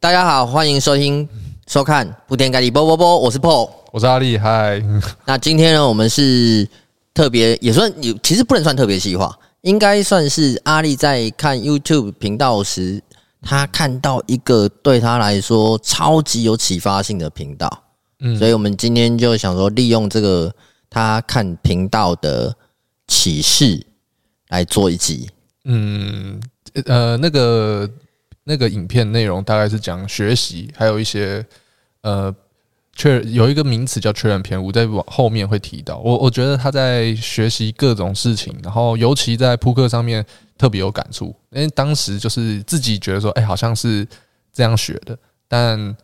大家好，欢迎收听、收看铺天盖地波波波，我是 Paul，我是阿力，嗨。那今天呢，我们是特别，也算有，其实不能算特别企划，应该算是阿力在看 YouTube 频道时，他看到一个对他来说超级有启发性的频道，嗯，所以我们今天就想说，利用这个他看频道的启示来做一集，嗯，呃，那个。那个影片内容大概是讲学习，还有一些呃，确有一个名词叫确认偏误，在往后面会提到。我我觉得他在学习各种事情，然后尤其在扑克上面特别有感触，因为当时就是自己觉得说，哎，好像是这样学的，但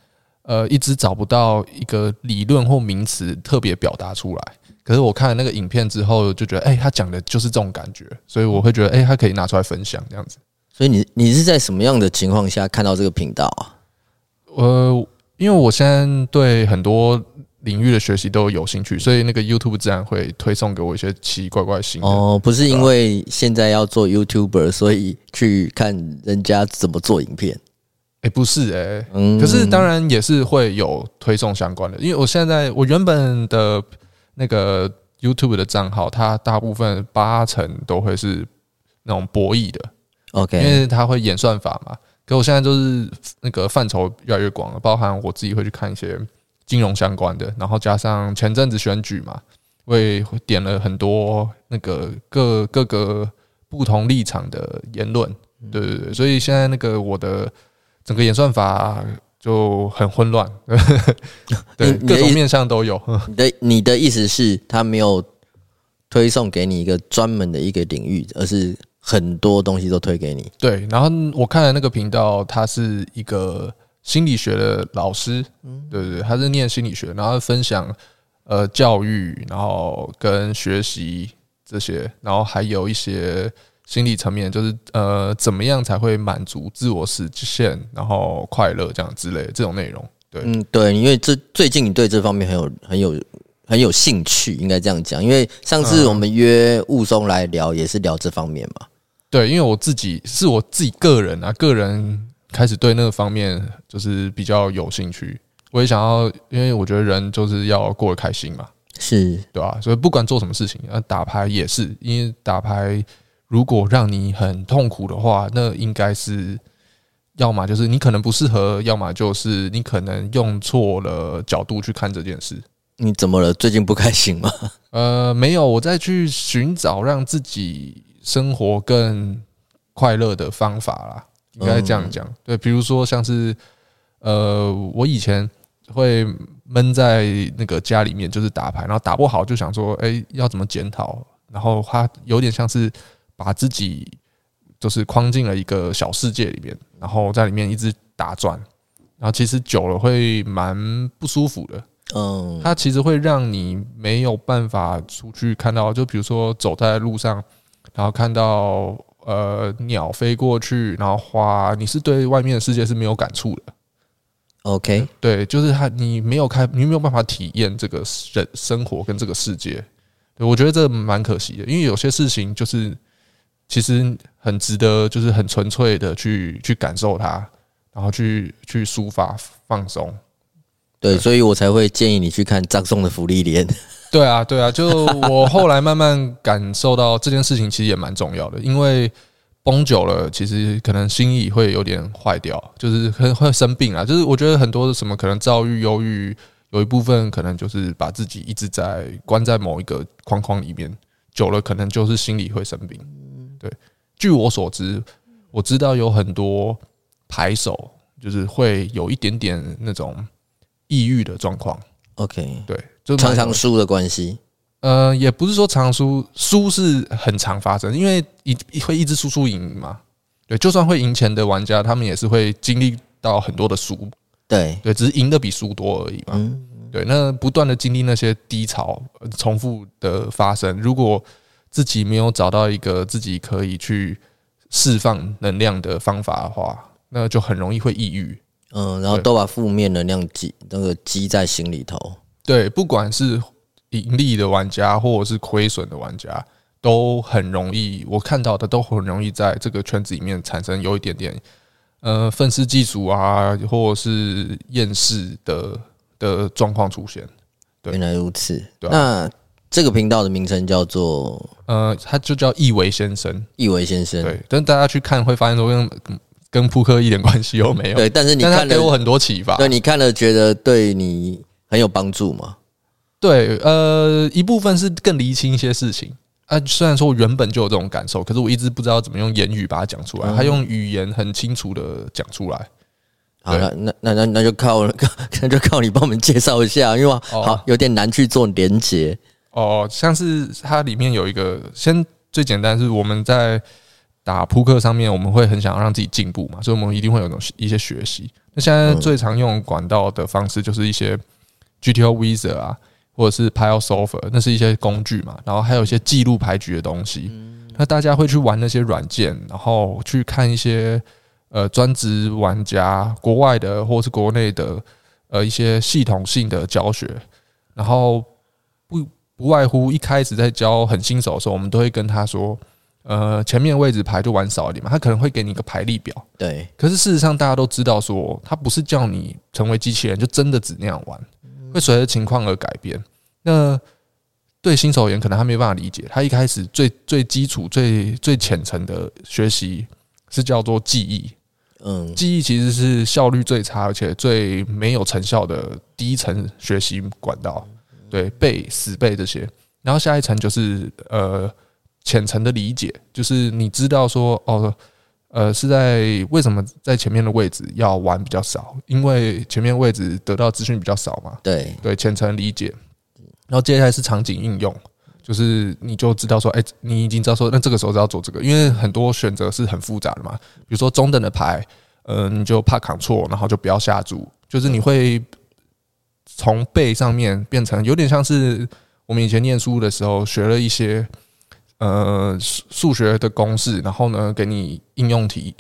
呃，一直找不到一个理论或名词特别表达出来。可是我看了那个影片之后，就觉得，哎，他讲的就是这种感觉，所以我会觉得，哎，他可以拿出来分享这样子。所以你你是在什么样的情况下看到这个频道啊？呃，因为我现在对很多领域的学习都有兴趣，所以那个 YouTube 自然会推送给我一些奇奇怪怪新的。哦，不是因为现在要做 YouTuber，所以去看人家怎么做影片。哎，不是哎，嗯，可是当然也是会有推送相关的，因为我现在我原本的那个 YouTube 的账号，它大部分八成都会是那种博弈的。OK，因为它会演算法嘛，可我现在就是那个范畴越来越广了，包含我自己会去看一些金融相关的，然后加上前阵子选举嘛，我也会点了很多那个各各个不同立场的言论，对对对，所以现在那个我的整个演算法就很混乱，对，各种面向都有。你的你的意思是，他没有推送给你一个专门的一个领域，而是。很多东西都推给你，对。然后我看了那个频道，他是一个心理学的老师，嗯，对对对，他是念心理学，然后分享呃教育，然后跟学习这些，然后还有一些心理层面，就是呃怎么样才会满足自我实现，然后快乐这样之类的这种内容。对，嗯，对，因为这最近你对这方面很有很有。很有兴趣，应该这样讲，因为上次我们约雾松来聊，也是聊这方面嘛。对，因为我自己是我自己个人啊，个人开始对那个方面就是比较有兴趣。我也想要，因为我觉得人就是要过得开心嘛，是对吧？所以不管做什么事情，啊，打牌也是，因为打牌如果让你很痛苦的话，那应该是要么就是你可能不适合，要么就是你可能用错了角度去看这件事。你怎么了？最近不开心吗？呃，没有，我在去寻找让自己。生活更快乐的方法啦，应该这样讲。对，比如说像是，呃，我以前会闷在那个家里面，就是打牌，然后打不好就想说，哎，要怎么检讨？然后他有点像是把自己就是框进了一个小世界里面，然后在里面一直打转，然后其实久了会蛮不舒服的。嗯，它其实会让你没有办法出去看到，就比如说走在路上。然后看到呃鸟飞过去，然后花，你是对外面的世界是没有感触的。OK，对，就是他，你没有开，你没有办法体验这个人生活跟这个世界。对，我觉得这蛮可惜的，因为有些事情就是其实很值得，就是很纯粹的去去感受它，然后去去抒发放松。对，所以我才会建议你去看葬送的福利莲。对啊，对啊，就我后来慢慢感受到这件事情其实也蛮重要的，因为绷久了，其实可能心意会有点坏掉，就是很会生病啊。就是我觉得很多的什么可能躁郁、忧郁，有一部分可能就是把自己一直在关在某一个框框里面，久了可能就是心理会生病。对，据我所知，我知道有很多牌手就是会有一点点那种抑郁的状况。OK，对。就常常输的关系，呃，也不是说常输，输是很常发生，因为一会一直输输赢嘛。对，就算会赢钱的玩家，他们也是会经历到很多的输。对对，只是赢的比输多而已嘛。嗯，对，那不断的经历那些低潮，重复的发生，如果自己没有找到一个自己可以去释放能量的方法的话，那就很容易会抑郁。嗯，然后都把负面能量积那个积在心里头。对，不管是盈利的玩家或者是亏损的玩家，都很容易，我看到的都很容易在这个圈子里面产生有一点点呃愤世嫉俗啊，或者是厌世的的状况出现。对，原来如此。对啊，那这个频道的名称叫做呃，它就叫易维先生。易维先生，对，但大家去看会发现说跟跟扑克一点关系都没有。对，但是你看给我很多启发。对，你看了觉得对你很有帮助吗？对，呃，一部分是更厘清一些事情。啊，虽然说我原本就有这种感受，可是我一直不知道怎么用言语把它讲出来。他用语言很清楚的讲出来。好了，那那那那就靠 那就靠你帮我们介绍一下，因为好有点难去做连接。哦，像是它里面有一个，先最简单是我们在打扑克上面，我们会很想要让自己进步嘛，所以我们一定会有种一些学习。那现在最常用管道的方式就是一些 GTO Wizard 啊，或者是 Pile Solver，那是一些工具嘛，然后还有一些记录牌局的东西。那大家会去玩那些软件，然后去看一些呃专职玩家国外的或是国内的呃一些系统性的教学，然后不。不外乎一开始在教很新手的时候，我们都会跟他说：“呃，前面位置牌就玩少一点嘛。”他可能会给你一个排列表，对。可是事实上，大家都知道说，他不是叫你成为机器人，就真的只那样玩，会随着情况而改变。那对新手而言，可能他没办法理解。他一开始最最基础、最最浅层的学习是叫做记忆。嗯，记忆其实是效率最差，而且最没有成效的第一层学习管道。对，背死背这些，然后下一层就是呃浅层的理解，就是你知道说哦，呃是在为什么在前面的位置要玩比较少，因为前面位置得到资讯比较少嘛。对对，浅层理解，然后接下来是场景应用，就是你就知道说，哎，你已经知道说，那这个时候是要做这个，因为很多选择是很复杂的嘛。比如说中等的牌，呃，你就怕扛错，然后就不要下注，就是你会。从背上面变成有点像是我们以前念书的时候学了一些呃数学的公式，然后呢给你应用题，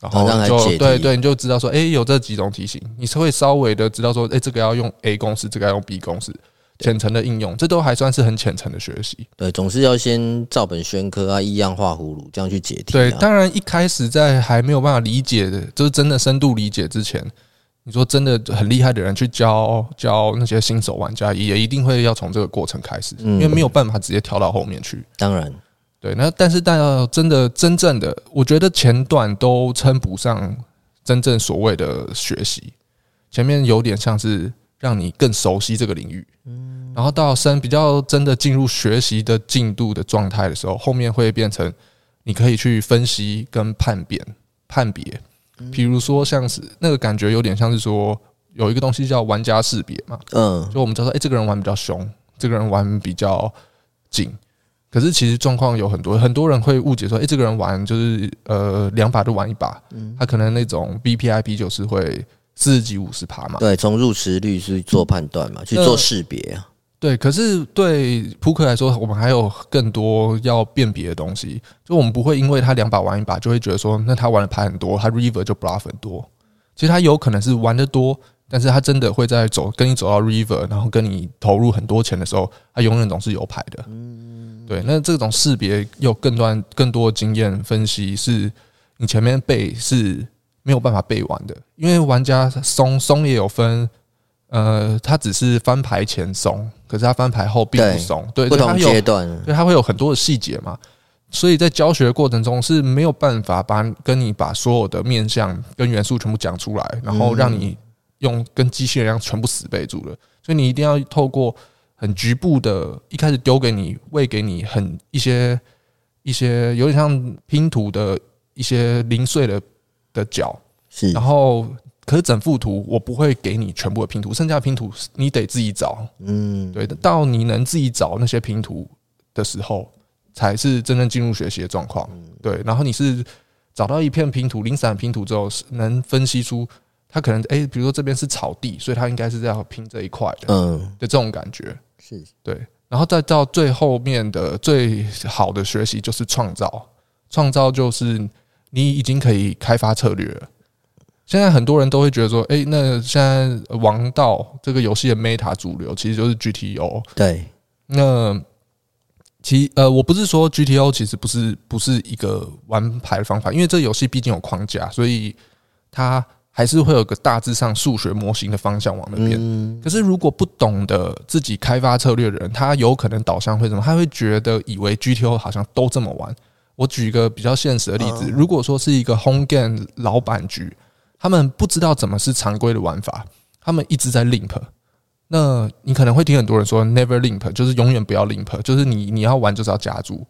然后就对对，你就知道说，哎，有这几种题型，你是会稍微的知道说，哎，这个要用 A 公式，这个要用 B 公式，浅层的应用，这都还算是很浅层的学习。对，总是要先照本宣科啊，依样画葫芦这样去解题。对，当然一开始在还没有办法理解的，就是真的深度理解之前。你说真的很厉害的人去教教那些新手玩家，也一定会要从这个过程开始，因为没有办法直接跳到后面去。当然，对。那但是，但要真的真正的，我觉得前段都称不上真正所谓的学习，前面有点像是让你更熟悉这个领域，然后到深比较真的进入学习的进度的状态的时候，后面会变成你可以去分析跟判别判别。比如说，像是那个感觉有点像是说，有一个东西叫玩家识别嘛，嗯，就我们知道说，哎，这个人玩比较凶，这个人玩比较紧。可是其实状况有很多，很多人会误解说，哎，这个人玩就是呃两把就玩一把，嗯他可能那种 BPIP 就是会四十几五十趴嘛，对，从入池率去做判断嘛，去做识别啊。对，可是对扑克来说，我们还有更多要辨别的东西。就我们不会因为他两把玩一把，就会觉得说，那他玩的牌很多，他 river 就 bluff 很多。其实他有可能是玩的多，但是他真的会在走跟你走到 river，然后跟你投入很多钱的时候，他永远总是有牌的。对，那这种识别有更多更多的经验分析，是你前面背是没有办法背完的，因为玩家松松也有分。呃，它只是翻牌前松，可是它翻牌后并不松。对，不同阶段，对，它会有很多的细节嘛。所以在教学的过程中是没有办法把跟你把所有的面向跟元素全部讲出来，然后让你用跟机器人一样全部死背住了。所以你一定要透过很局部的，一开始丢给你喂给你很一些一些有点像拼图的一些零碎的的角，是，然后。可是整幅图我不会给你全部的拼图，剩下的拼图你得自己找。嗯，对，到你能自己找那些拼图的时候，才是真正进入学习的状况。对，然后你是找到一片拼图，零散拼图之后，能分析出它可能哎，比如说这边是草地，所以它应该是在拼这一块的。嗯，的这种感觉是对，然后再到最后面的最好的学习就是创造，创造就是你已经可以开发策略了。现在很多人都会觉得说，哎，那现在王道这个游戏的 meta 主流其实就是 GTO。对，那其呃，我不是说 GTO 其实不是不是一个玩牌的方法，因为这游戏毕竟有框架，所以它还是会有个大致上数学模型的方向往那边。嗯、可是如果不懂得自己开发策略的人，他有可能导向会什么？他会觉得以为 GTO 好像都这么玩。我举一个比较现实的例子，嗯、如果说是一个 home game 老板局，他们不知道怎么是常规的玩法，他们一直在 limp。那你可能会听很多人说 never limp，就是永远不要 limp，就是你你要玩就是要加注。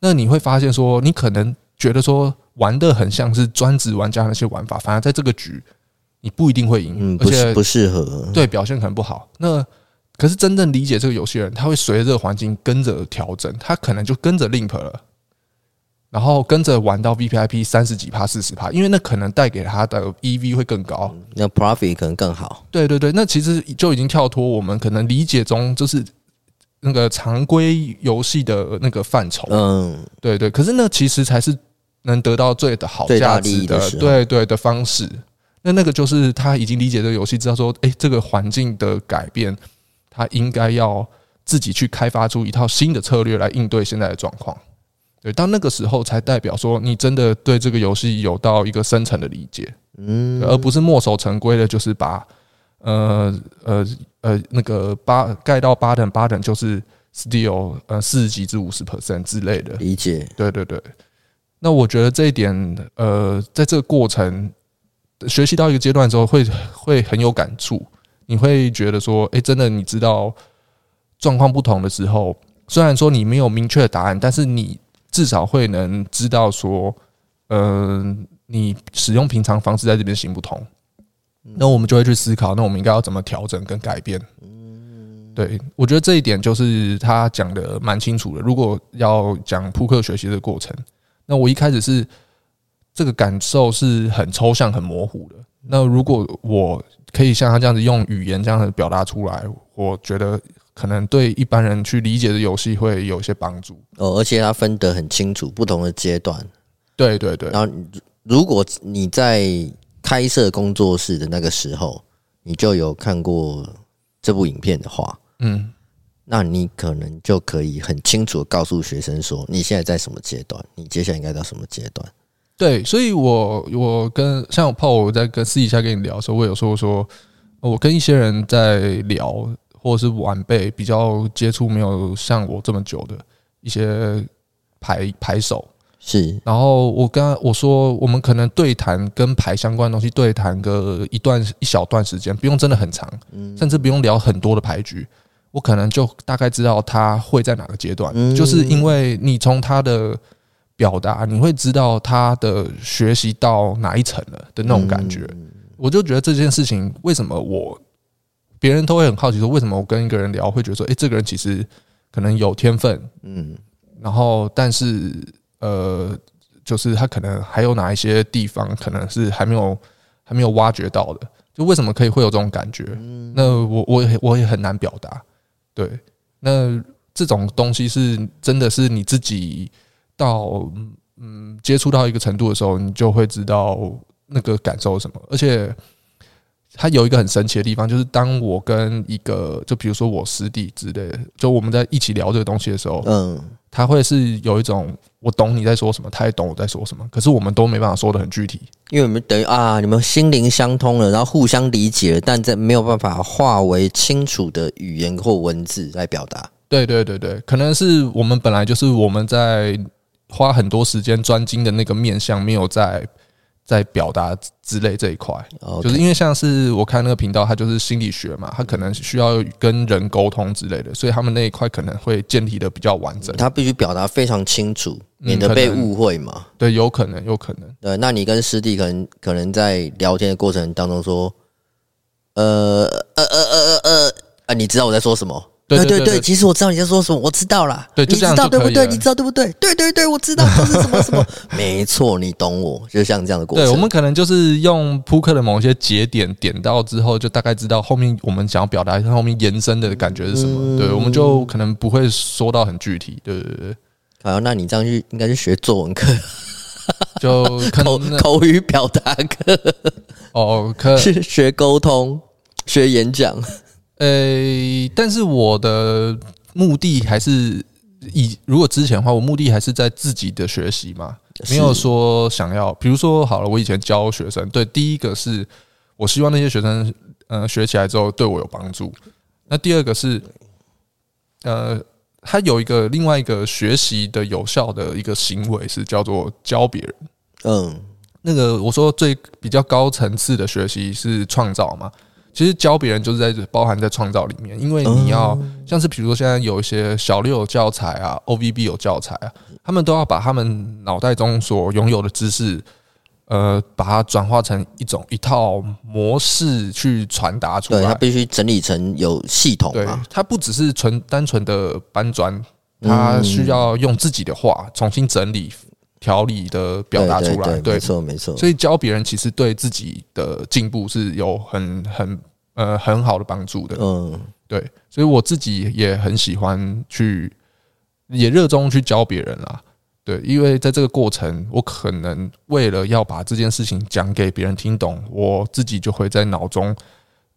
那你会发现说，你可能觉得说玩的很像是专职玩家那些玩法，反而在这个局你不一定会赢，嗯，而且不适合，对表现可能不好。那可是真正理解这个游戏的人，他会随着这个环境跟着调整，他可能就跟着 limp 了。然后跟着玩到 VPIP 三十几趴、四十趴，因为那可能带给他的 EV 会更高，那 profit 可能更好。对对对，那其实就已经跳脱我们可能理解中就是那个常规游戏的那个范畴。嗯，对对。可是那其实才是能得到最的好价值的，对对的方式。那那个就是他已经理解这个游戏，知道说，哎，这个环境的改变，他应该要自己去开发出一套新的策略来应对现在的状况。对，到那个时候才代表说你真的对这个游戏有到一个深层的理解，嗯，而不是墨守成规的，就是把呃呃呃那个八盖到八等八等就是 steal 呃四十几至五十 percent 之类的理解。对对对，那我觉得这一点呃，在这个过程学习到一个阶段之后，会会很有感触。你会觉得说，哎，真的，你知道状况不同的时候，虽然说你没有明确的答案，但是你。至少会能知道说，呃，你使用平常方式在这边行不通，那我们就会去思考，那我们应该要怎么调整跟改变？对，我觉得这一点就是他讲的蛮清楚的。如果要讲扑克学习的过程，那我一开始是这个感受是很抽象、很模糊的。那如果我可以像他这样子用语言这样子表达出来，我觉得。可能对一般人去理解的游戏会有一些帮助哦，而且它分得很清楚，不同的阶段。对对对。然后，如果你在开设工作室的那个时候，你就有看过这部影片的话，嗯，那你可能就可以很清楚的告诉学生说，你现在在什么阶段，你接下来应该到什么阶段。对，所以我我跟像我泡我在跟私底下跟你聊的时候，我有说说，我跟一些人在聊。或者是晚辈比较接触没有像我这么久的一些牌牌手。是，然后我跟他我说，我们可能对谈跟牌相关的东西对谈个一段一小段时间，不用真的很长，甚至不用聊很多的牌局，我可能就大概知道他会在哪个阶段，就是因为你从他的表达，你会知道他的学习到哪一层了的那种感觉，我就觉得这件事情为什么我。别人都会很好奇说，为什么我跟一个人聊会觉得说，诶，这个人其实可能有天分，嗯，然后但是呃，就是他可能还有哪一些地方可能是还没有还没有挖掘到的，就为什么可以会有这种感觉？那我我也我也很难表达，对，那这种东西是真的是你自己到嗯接触到一个程度的时候，你就会知道那个感受是什么，而且。他有一个很神奇的地方，就是当我跟一个，就比如说我师弟之类的，就我们在一起聊这个东西的时候，嗯，他会是有一种我懂你在说什么，他也懂我在说什么，可是我们都没办法说的很具体，因为我们等于啊，你们心灵相通了，然后互相理解了，但在没有办法化为清楚的语言或文字来表达。对对对对，可能是我们本来就是我们在花很多时间专精的那个面向没有在。在表达之类这一块，Okay. 就是因为像是我看那个频道，它就是心理学嘛，它可能需要跟人沟通之类的，所以他们那一块可能会建立的比较完整。他必须表达非常清楚，免得被误会嘛、嗯。对，有可能，有可能。对，那你跟师弟可能可能在聊天的过程当中说，呃呃呃呃呃呃，啊，你知道我在说什么？对对对，其实我知道你在说什么，我知道啦。对，你知道对不对？你知道对不对？对对对，我知道这是什么什么。没错，你懂我，就像这样的过程。对，我们可能就是用扑克的某些节点点到之后，就大概知道后面我们想要表达后面延伸的感觉是什么。对，我们就可能不会说到很具体。对对对。好，那你这样去应该是学作文课，就 口口语表达课。哦，可是学沟通，学演讲。呃、欸，但是我的目的还是以如果之前的话，我目的还是在自己的学习嘛。没有说想要。比如说，好了，我以前教学生，对，第一个是我希望那些学生，呃，学起来之后对我有帮助。那第二个是，呃，他有一个另外一个学习的有效的一个行为是叫做教别人。嗯，那个我说最比较高层次的学习是创造嘛。其实教别人就是在包含在创造里面，因为你要像是比如说现在有一些小六有教材啊，OVB 有教材啊，他们都要把他们脑袋中所拥有的知识，呃，把它转化成一种一套模式去传达出来。对，它必须整理成有系统。对，它不只是纯单纯的搬砖，它需要用自己的话重新整理。条理的表达出来，对，没错没错。所以教别人其实对自己的进步是有很很呃很好的帮助的。嗯，对。所以我自己也很喜欢去，也热衷去教别人啦。对，因为在这个过程，我可能为了要把这件事情讲给别人听懂，我自己就会在脑中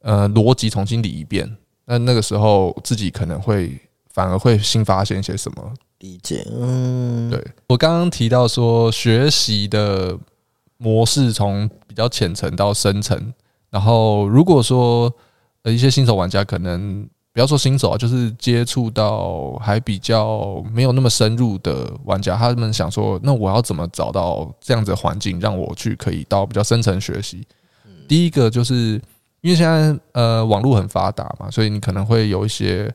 呃逻辑重新理一遍。那那个时候自己可能会反而会新发现一些什么。理解，嗯，对，我刚刚提到说，学习的模式从比较浅层到深层，然后如果说呃一些新手玩家可能不要说新手啊，就是接触到还比较没有那么深入的玩家，他们想说，那我要怎么找到这样子的环境，让我去可以到比较深层学习？第一个就是因为现在呃网络很发达嘛，所以你可能会有一些。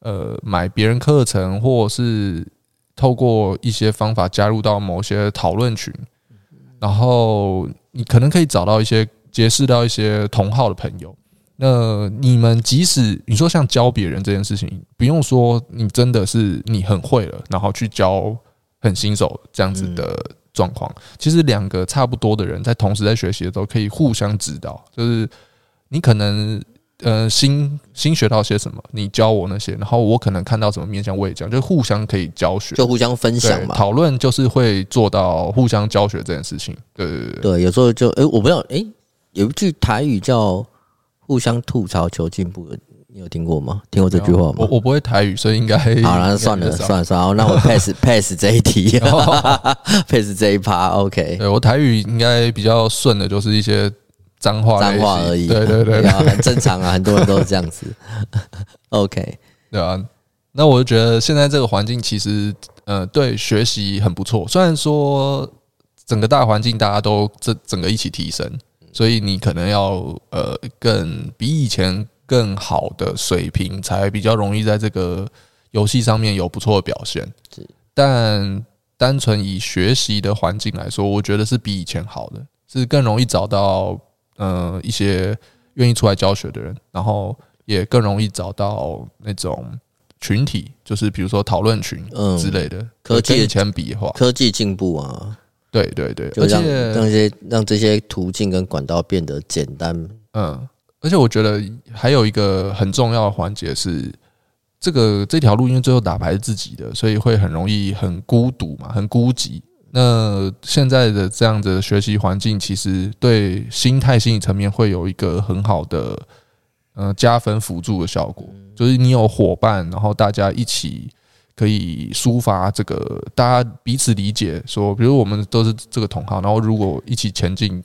呃，买别人课程，或是透过一些方法加入到某些讨论群，然后你可能可以找到一些结识到一些同好的朋友。那你们即使你说像教别人这件事情，不用说你真的是你很会了，然后去教很新手这样子的状况，其实两个差不多的人在同时在学习的时候，可以互相指导，就是你可能。呃，新新学到些什么？你教我那些，然后我可能看到什么面向，我也讲，就互相可以教学，就互相分享嘛。讨论就是会做到互相教学这件事情。对对对，对，有时候就哎、欸，我不知道哎、欸，有一句台语叫“互相吐槽求进步”，你有听过吗？听过这句话吗？我我不会台语，所以应该 好了，算了算了算了，那我 pass pass 这一题，pass 这一趴。OK，对我台语应该比较顺的，就是一些。脏话，脏话而已。对对对，很正常啊，很多人都是这样子。OK，对啊。那我就觉得现在这个环境其实，呃，对学习很不错。虽然说整个大环境大家都这整个一起提升，所以你可能要呃更比以前更好的水平，才比较容易在这个游戏上面有不错的表现。但单纯以学习的环境来说，我觉得是比以前好的，是更容易找到。呃，一些愿意出来教学的人，然后也更容易找到那种群体，就是比如说讨论群之类的。科技以前比的话，科技进步啊，对对对，而且让这些让这些途径跟管道变得简单。嗯，而且我觉得还有一个很重要的环节是，这个这条路因为最后打牌是自己的，所以会很容易很孤独嘛，很孤寂。那现在的这样子的学习环境，其实对心态、心理层面会有一个很好的呃加分辅助的效果。就是你有伙伴，然后大家一起可以抒发这个，大家彼此理解。说，比如我们都是这个同行，然后如果一起前进，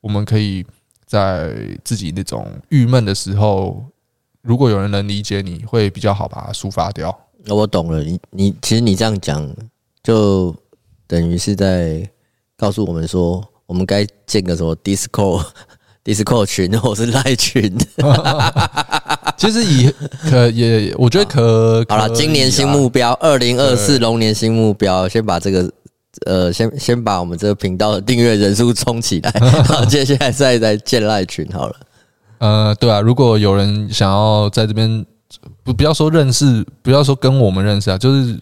我们可以在自己那种郁闷的时候，如果有人能理解你，会比较好把它抒发掉。那我懂了，你你其实你这样讲就。等于是在告诉我们说，我们该建个什么 Discord、Discord 群，或是赖群。其实以可也，我觉得可好了。今年新目标，二零二四龙年新目标，先把这个呃，先先把我们这个频道的订阅人数冲起来，然后接下来再再建赖群好了。呃，对啊，如果有人想要在这边，不不要说认识，不要说跟我们认识啊，就是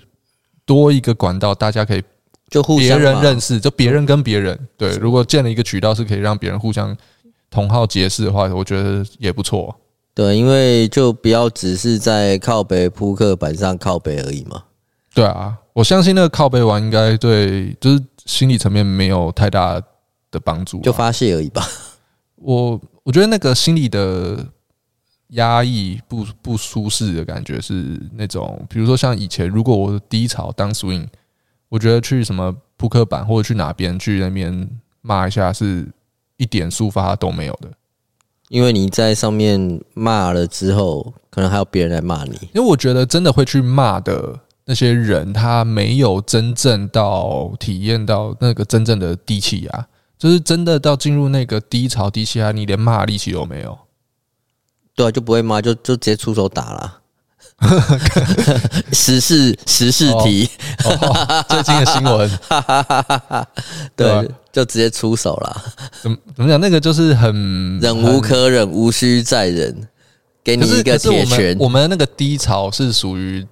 多一个管道，大家可以。就互相别人认识，就别人跟别人对。如果建了一个渠道，是可以让别人互相同号结识的话，我觉得也不错。对，因为就不要只是在靠北扑克板上靠北而已嘛。对啊，我相信那个靠北玩应该对，就是心理层面没有太大的帮助，就发泄而已吧。我我觉得那个心理的压抑、不不舒适的感觉是那种，比如说像以前，如果我低潮当 swing。我觉得去什么扑克板或者去哪边去那边骂一下，是一点抒发都没有的。因为你在上面骂了之后，可能还有别人来骂你。因为我觉得真的会去骂的那些人，他没有真正到体验到那个真正的低气压，就是真的到进入那个低潮低气压，你连骂力气都没有。对啊，就不会骂，就就直接出手打了。时事时事题，哦哦，最近的新闻，对，就直接出手了。怎么怎么讲？那个就是很忍无可忍，无需再忍，给你一个铁拳。我们那个低潮是属于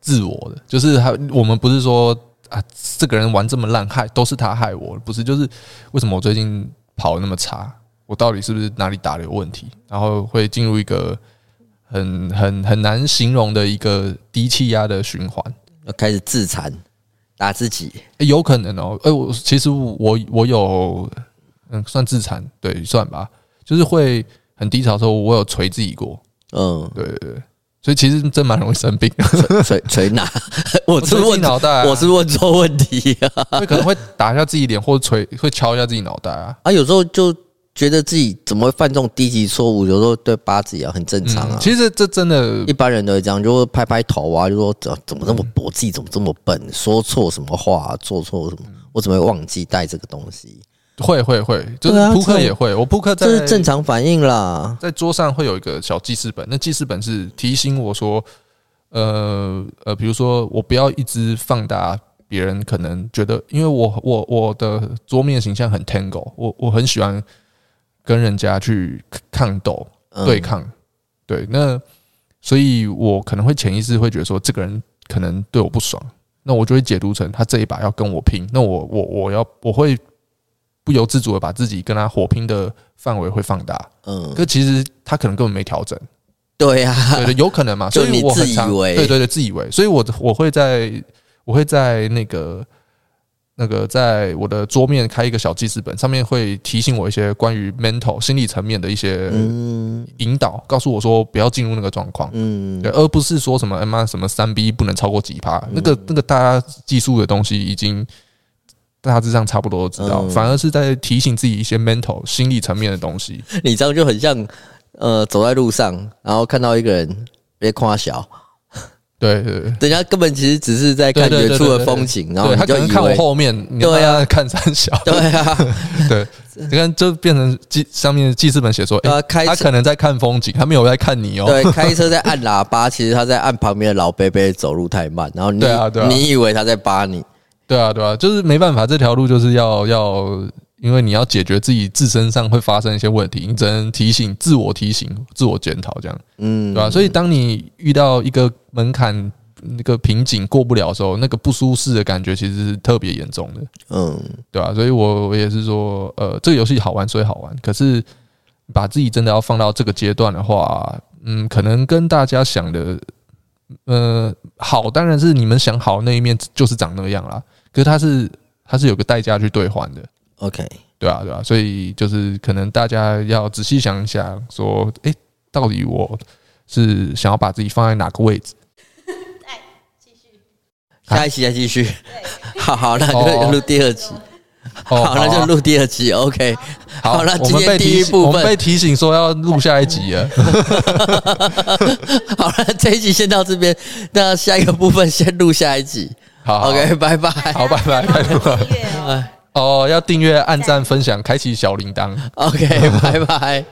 自我的，就是他，我们不是说啊，这个人玩这么烂，害都是他害我，不是？就是为什么我最近跑得那么差？我到底是不是哪里打的有问题？然后会进入一个。很很很难形容的一个低气压的循环，要开始自残，打自己，欸，有可能哦。哎，我其实我我有，嗯，算自残，对，算吧。就是会很低潮的时候，我有捶自己过，嗯，对对对。所以其实真蛮容易生病，捶捶哪？我是问脑袋，我是问错问题啊。可能会打一下自己脸，或者捶，会敲一下自己脑袋啊。啊，有时候就。觉得自己怎么会犯这种低级错误？有时候对八字也很正常啊。其实这真的，一般人都会这样，就会拍拍头啊，就说怎怎么这么薄，自己怎么这么笨，说错什么话，做错什么，我怎么会忘记带这个东西？会会会，就是扑克也会。我扑克这是正常反应啦，在桌上会有一个小记事本，那记事本是提醒我说，呃呃，比如说我不要一直放大别人可能觉得，因为我我我的桌面形象很 Tango，我我很喜欢。跟人家去抗斗、对抗，对，那所以我可能会潜意识会觉得说，这个人可能对我不爽，那我就会解读成他这一把要跟我拼，那我我我要我会不由自主的把自己跟他火拼的范围会放大，嗯，可其实他可能根本没调整，对呀，对对，有可能嘛，所以我很常，对对对，自以为，所以我我会在我会在那个。那个在我的桌面开一个小记事本，上面会提醒我一些关于 mental 心理层面的一些引导，告诉我说不要进入那个状况，嗯，对，而不是说什么他妈什么三 B 不能超过几趴，那个那个大家技术的东西已经大致上差不多都知道，反而是在提醒自己一些 mental 心理层面的东西。你这样就很像呃走在路上，然后看到一个人别夸小。对对，对，人家根本其实只是在看远处的风景，然后他可能看我后面，对啊，看三小，对啊，对，你看就变成记上面记事本写说，哎，他可能在看风景，他没有在看你哦。对，开车在按喇叭，其实他在按旁边的老伯伯走路太慢，然后你你以为他在扒你，对啊对啊，就是没办法，这条路就是要要。因为你要解决自己自身上会发生一些问题，你只能提醒自我提醒、自我检讨，这样，嗯，对吧？所以当你遇到一个门槛、那个瓶颈过不了的时候，那个不舒适的感觉其实是特别严重的，嗯，对吧？所以我我也是说，呃，这个游戏好玩，所以好玩。可是把自己真的要放到这个阶段的话，嗯，可能跟大家想的，呃，好，当然是你们想好那一面就是长那样啦。可是它是它是有个代价去兑换的。OK，对啊，对啊，所以就是可能大家要仔细想一想，说，哎，到底我是想要把自己放在哪个位置？哎继续，下一期再继续。好好，那就录第二集。好，那就录第二集。OK，好，那今天第一部分我们被提醒说要录下一集了。好了，这一集先到这边，那下一个部分先录下一集。好，OK，拜拜。好，拜拜，拜拜。哦，要订阅、按赞、分享、开启小铃铛。OK，拜拜。